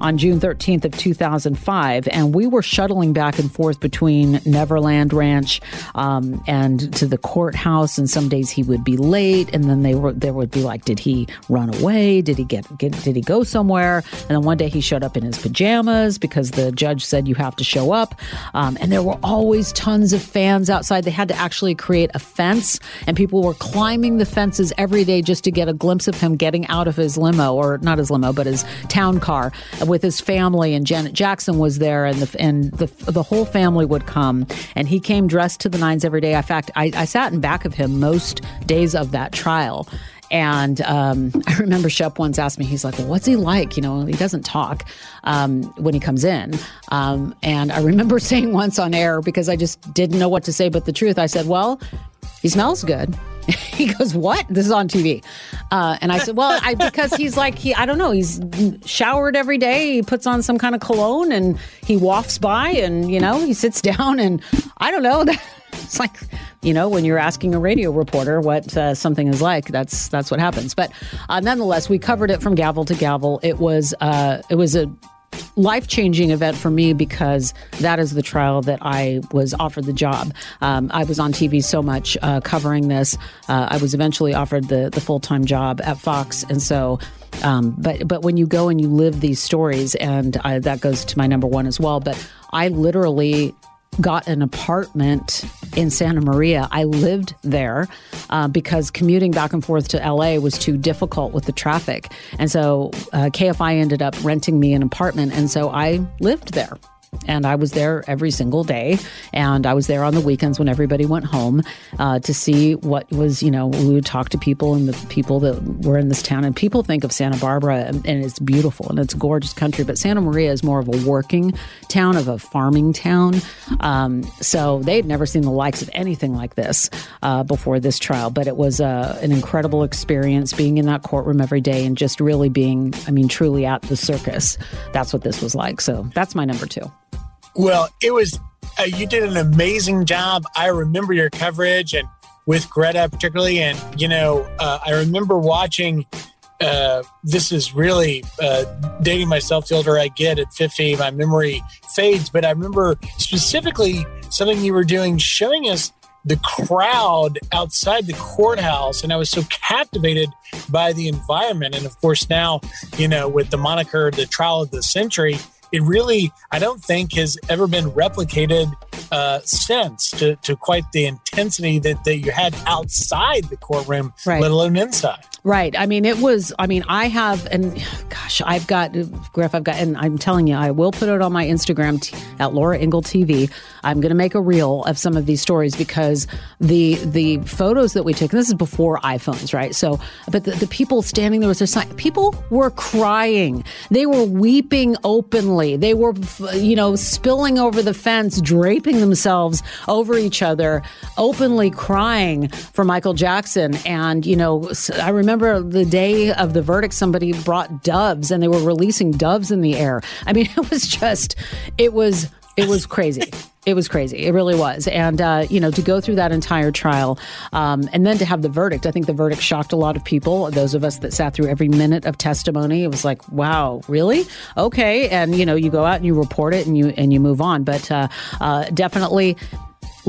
on June 13th of 2005, and we were shuttling back and forth between Neverland Ranch um, and to the courthouse. And some days he would be late, and then they were there would be like, did he run away? Did he get, get did he go somewhere? And then one day he showed up in his pajamas because the judge said you have to show up. Um, and there were always tons of fans outside. They had to actually create a fence, and people were climbing the fences every day just to get a glimpse of him getting out of his limo, or not his limo, but his town car with his family, and Janet Jackson was there, and the and the the whole family would come, and he came dressed to the nines every day. In fact, I, I sat in back of him most days of that trial. And um, I remember Shep once asked me, he's like, well, what's he like? You know, he doesn't talk um, when he comes in. Um, and I remember saying once on air, because I just didn't know what to say but the truth, I said, well, he smells good. he goes, "What? This is on TV." Uh, and I said, "Well, I, because he's like he, I don't know, he's showered every day. He puts on some kind of cologne, and he wafts by, and you know, he sits down, and I don't know. It's like, you know, when you're asking a radio reporter what uh, something is like, that's that's what happens. But uh, nonetheless, we covered it from gavel to gavel. It was uh, it was a life changing event for me because that is the trial that I was offered the job. Um, I was on TV so much uh, covering this. Uh, I was eventually offered the the full time job at Fox, and so. Um, but but when you go and you live these stories, and I, that goes to my number one as well. But I literally got an apartment in Santa Maria. I lived there uh, because commuting back and forth to LA was too difficult with the traffic. And so uh, KFI ended up renting me an apartment. And so I lived there. And I was there every single day. And I was there on the weekends when everybody went home uh, to see what was, you know, we would talk to people and the people that were in this town. And people think of Santa Barbara and, it's beautiful and it's gorgeous country. But Santa Maria is more of a working town, of a farming town. Um, so they had never seen the likes of anything like this uh, before this trial. But it was uh, an incredible experience being in that courtroom every day and just really being, I mean, truly at the circus. That's what this was like. So that's my number two. Well, it was, uh, you did an amazing job. I remember your coverage and with Greta particularly. And, you know, uh, I remember watching, uh, this is really uh, dating myself. The older I get at 50, my memory fades. But I remember specifically something you were doing showing us the crowd outside the courthouse and i was so captivated by the environment and of course now you know with the moniker the trial of the century it really, I don't think, has ever been replicated uh, since to, to quite the intensity that, that you had outside the courtroom, right. let alone inside. Right. I mean, it was, I mean, I have, and gosh, I've got, Griff, I've got, and I'm telling you, I will put it on my Instagram t- at Laura Ingle TV. I'm going to make a reel of some of these stories because the the photos that we took, this is before iPhones, right? So, but the, the people standing there with their sign, people were crying. They were weeping openly. They were, you know, spilling over the fence, draping themselves over each other, openly crying for Michael Jackson. And, you know, I remember the day of the verdict, somebody brought doves and they were releasing doves in the air. I mean, it was just, it was, it was crazy. It was crazy. It really was. And, uh, you know, to go through that entire trial um, and then to have the verdict, I think the verdict shocked a lot of people. Those of us that sat through every minute of testimony, it was like, wow, really? Okay. And, you know, you go out and you report it and you, and you move on. But uh, uh, definitely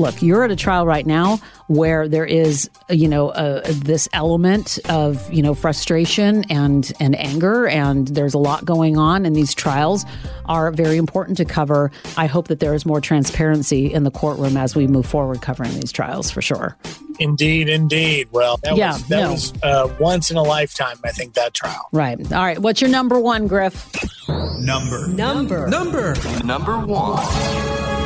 look, you're at a trial right now where there is, you know, uh, this element of, you know, frustration and and anger, and there's a lot going on, and these trials are very important to cover. I hope that there is more transparency in the courtroom as we move forward covering these trials for sure. Indeed, indeed. Well, that Yeah, was that no. was uh, once in a lifetime. I think that trial. Right. All right. What's your number one, Griff? Number. Number. Number. Number one.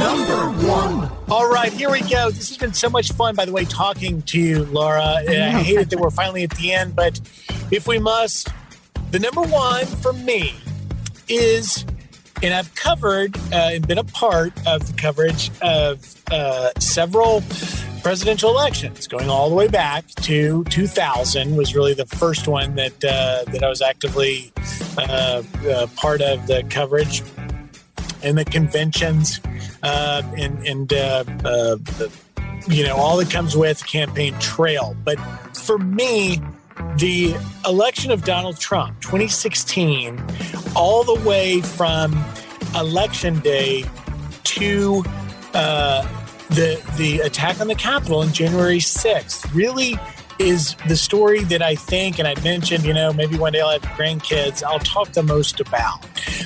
Number one. All right, here we go. This has been so much fun, by the way, talking to you, Laura. I hate it that we're finally at the end, but if we must, the number one for me is, and I've covered uh, and been a part of the coverage of uh, several presidential elections, going all the way back to 2000 was really the first one that uh, that I was actively uh, uh, part of the coverage and the conventions uh, and and uh, uh, you know all that comes with campaign trail. But for me, the election of Donald Trump, 2016, all the way from election day to uh, the the attack on the Capitol on January 6th, really is the story that I think, and I mentioned, you know, maybe one day I'll have grandkids, I'll talk the most about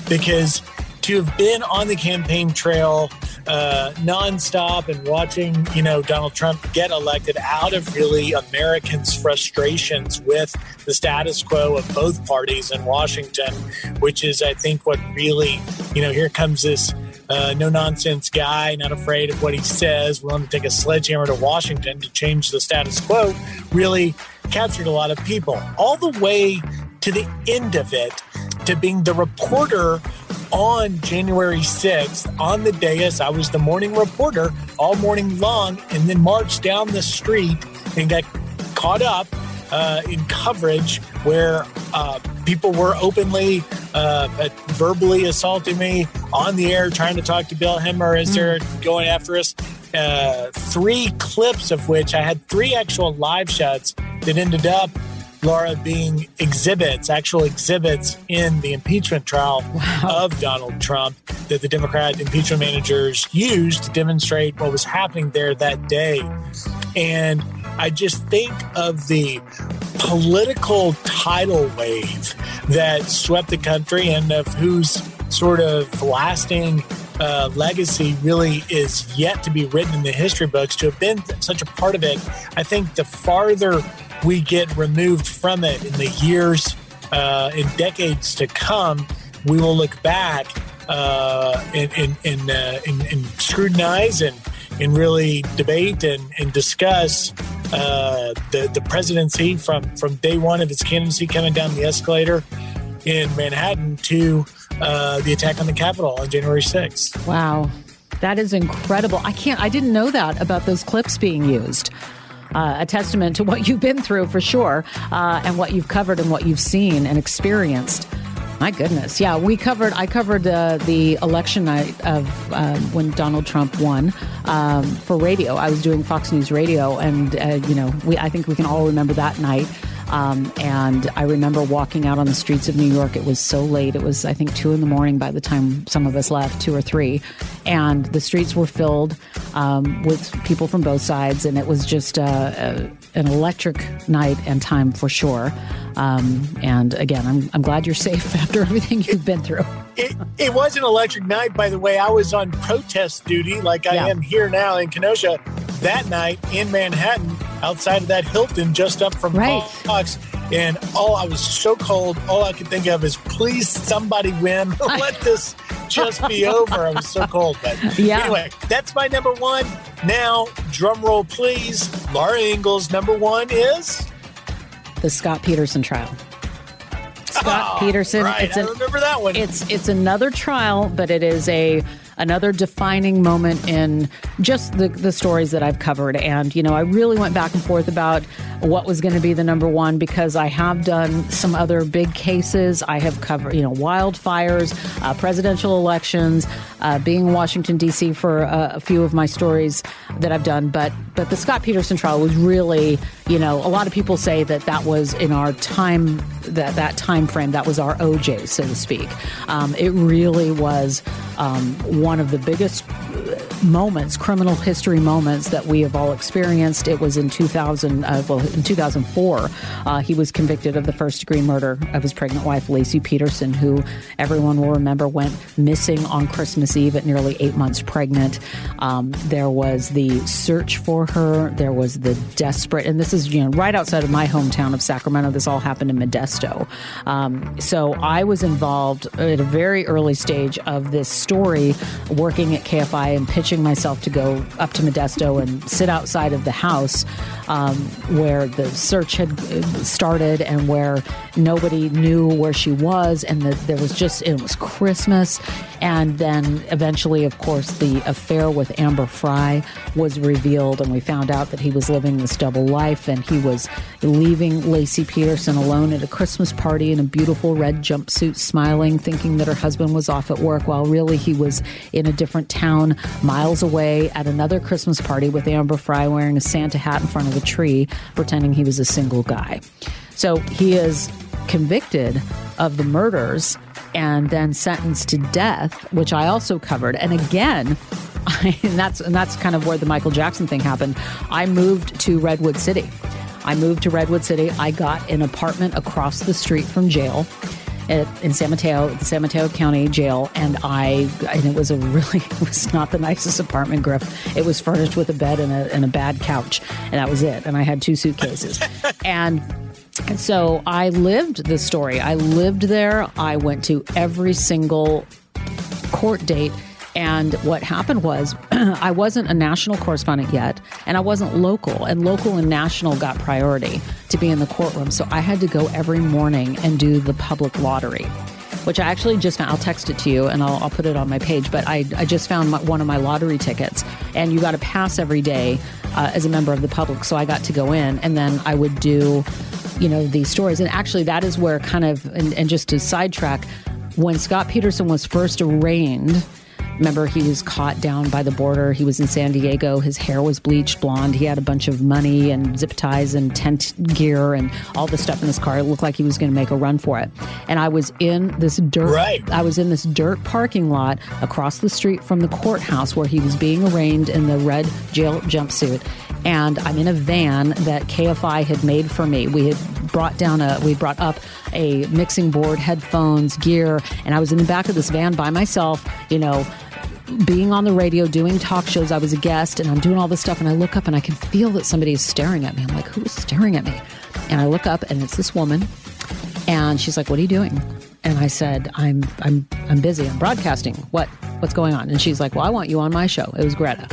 because to have been on the campaign trail uh, nonstop and watching, you know, Donald Trump get elected out of really Americans' frustrations with the status quo of both parties in Washington, which is, I think, what really, you know, here comes this uh, no nonsense guy, not afraid of what he says, willing to take a sledgehammer to Washington to change the status quo, really captured a lot of people. All the way to the end of it, to being the reporter on January 6th on the dais. I was the morning reporter all morning long and then marched down the street and got caught up uh, in coverage where uh, people were openly uh, verbally assaulting me on the air, trying to talk to Bill Hemmer as they're going after us. Uh, three clips of which I had three actual live shots that ended up Laura being exhibits, actual exhibits in the impeachment trial of Donald Trump that the Democrat impeachment managers used to demonstrate what was happening there that day. And I just think of the political tidal wave that swept the country and of whose sort of lasting uh, legacy really is yet to be written in the history books. To have been such a part of it, I think the farther we get removed from it in the years uh, in decades to come, we will look back uh, and, and, and, uh, and, and scrutinize and, and really debate and, and discuss uh, the, the presidency from, from day one of its candidacy coming down the escalator in Manhattan to uh, the attack on the Capitol on January 6th. Wow. That is incredible. I can't, I didn't know that about those clips being used. Uh, a testament to what you've been through for sure, uh, and what you've covered and what you've seen and experienced. My goodness, yeah, we covered. I covered uh, the election night of uh, when Donald Trump won um, for radio. I was doing Fox News Radio, and uh, you know, we I think we can all remember that night. Um, and I remember walking out on the streets of New York. It was so late. It was, I think, two in the morning by the time some of us left, two or three. And the streets were filled um, with people from both sides. And it was just uh, uh, an electric night and time for sure. Um, and again, I'm, I'm glad you're safe after everything you've been through. It, it was an electric night, by the way. I was on protest duty, like I Yeah. am here now in Kenosha, that night in Manhattan, outside of that Hilton, just up from Right. Fox. And all I was so cold. All I could think of is, please, somebody win. Let this just be over. I was so cold. But Yeah. anyway, that's my number one. Now, drum roll, please. Laura Ingle's, number one is The Scott Peterson trial. Scott Oh, Peterson. Right, It's I an, remember that one. It's it's another trial, but it is a another defining moment in just the the stories that I've covered. And you know, I really went back and forth about what was going to be the number one because I have done some other big cases. I have covered you know wildfires, uh, presidential elections, uh, being in Washington D.C. for uh, a few of my stories that I've done. But but the Scott Peterson trial was really you know a lot of people say that that was in our time that that time frame that was our OJ so to speak. Um, it really was um, one of the biggest moments, criminal history moments that we have all experienced. It was in 2000, uh, well, in 2004, uh, he was convicted of the first degree murder of his pregnant wife, Laci Peterson, who everyone will remember went missing on Christmas Eve at nearly eight months pregnant. Um, there was the search for her. There was the desperate, and this is you know right outside of my hometown of Sacramento. This all happened in Modesto. Um, so I was involved at a very early stage of this story, working at KFI and pitching myself to go up to Modesto and sit outside of the house um, where the search had started and where nobody knew where she was, and the, there was just it was Christmas, and then eventually, of course, the affair with Amber Frey was revealed, and we found out that he was living this double life, and he was leaving Laci Peterson alone at a Christmas party in a beautiful red jumpsuit, smiling, thinking that her husband was off at work, while really he was in a different town, miles away, at another Christmas party with Amber Frey wearing a Santa hat in front of a tree, pretending he was a single guy. So he is convicted of the murders and then sentenced to death, which I also covered. And again, I, and that's and that's kind of where the Michael Jackson thing happened. I moved to Redwood City. I moved to Redwood City. I got an apartment across the street from jail in San Mateo, the San Mateo County Jail, and I and it was a really it was not the nicest apartment, Griff. It was furnished with a bed and a, and a bad couch, and that was it. And I had two suitcases, and and so I lived the story. I lived there. I went to every single court date. And what happened was, I wasn't a national correspondent yet, and I wasn't local. And local and national got priority to be in the courtroom. So I had to go every morning and do the public lottery, which I actually just found. I'll text it to you and I'll, I'll put it on my page. But I, I just found my, one of my lottery tickets, and you got to pass every day uh, as a member of the public. So I got to go in, and then I would do, you know, these stories. And actually, that is where kind of, and, and just to sidetrack, when Scott Peterson was first arraigned, Remember, he was caught down by the border. He was in San Diego. His hair was bleached blonde. He had a bunch of money and zip ties and tent gear and all the stuff in his car. It looked like he was going to make a run for it. And I was in this dirt. Right. I was in this dirt parking lot across the street from the courthouse where he was being arraigned in the red jail jumpsuit. And I'm in a van that KFI had made for me. We had brought down a, we brought up a mixing board, headphones, gear, and I was in the back of this van by myself, you know, being on the radio, doing talk shows. I was a guest and I'm doing all this stuff. And I look up and I can feel that somebody is staring at me. I'm like, who is staring at me? And I look up and it's this woman. And she's like, what are you doing? And I said, I'm, I'm, I'm busy. I'm broadcasting. What, what's going on? And she's like, well, I want you on my show. It was Greta.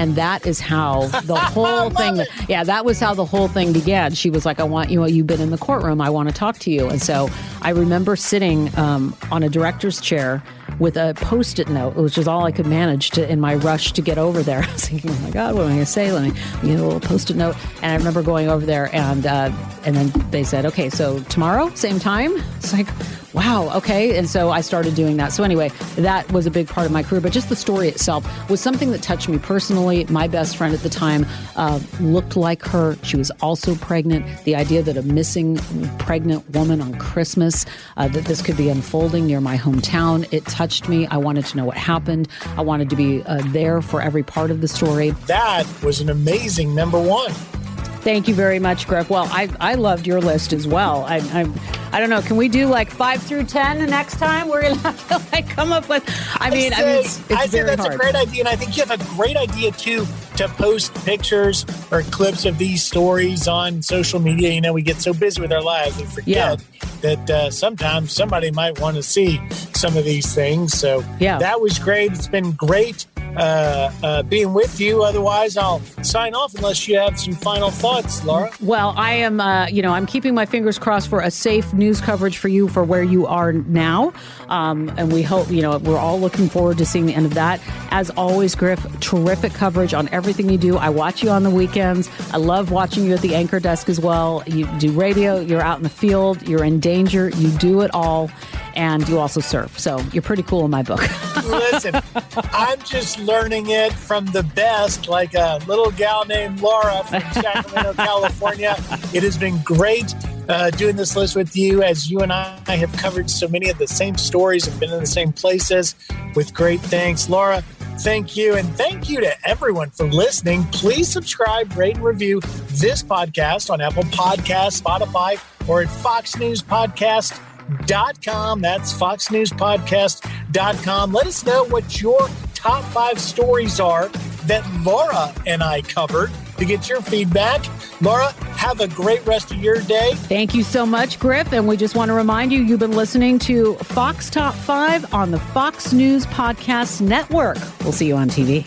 And that is how the whole thing, yeah, that was how the whole thing began. She was like, I want you, know, you've been in the courtroom. I want to talk to you. And so I remember sitting um, on a director's chair with a post-it note, which is all I could manage to in my rush to get over there. I was thinking, oh my God, what am I going to say? Let me get a little post-it note. And I remember going over there and, uh, and then they said, okay, so tomorrow, same time. It's like, wow, okay. And so I started doing that. So anyway, that was a big part of my career. But just the story itself was something that touched me personally. My best friend at the time uh, looked like her. She was also pregnant. The idea that a missing pregnant woman on Christmas, uh, that this could be unfolding near my hometown, it touched me. I wanted to know what happened. I wanted to be uh, there for every part of the story. That was an amazing number one. Thank you very much, Griff. Well, I, I loved your list as well. I, I I don't know. Can we do like five through ten the next time? We're gonna have to like come up with. I mean, I, say, I mean, it's, it's I very that's hard. a great idea, and I think you have a great idea too to post pictures or clips of these stories on social media. You know, we get so busy with our lives we forget Yeah. that uh, sometimes somebody might want to see some of these things. So Yeah. that was great. It's been great uh, uh, being with you. Otherwise, I'll sign off unless you have some final thoughts, Laura. Well, I am, uh, you know, I'm keeping my fingers crossed for a safe news coverage for you for where you are now. Um, and we hope, you know, we're all looking forward to seeing the end of that. As always, Griff, terrific coverage on everything you do. I watch you on the weekends. I love watching you at the anchor desk as well. You do radio, you're out in the field, you're in danger, you do it all, and you also surf. So you're pretty cool in my book. Listen, I'm just learning it from the best, like a little gal named Laura from Sacramento, California. It has been great uh, doing this list with you as you and I have covered so many of the same stories and been in the same places with great thanks. Laura, Thank you. And thank you to everyone for listening. Please subscribe, rate, and review this podcast on Apple Podcasts, Spotify, or at foxnewspodcast.com. That's foxnewspodcast.com. Let us know what your top five stories are that Laura and I covered to get your feedback. Laura, have a great rest of your day. Thank you so much, Griff. And we just want to remind you you've been listening to Fox Top 5 on the Fox News Podcast Network. We'll see you on TV.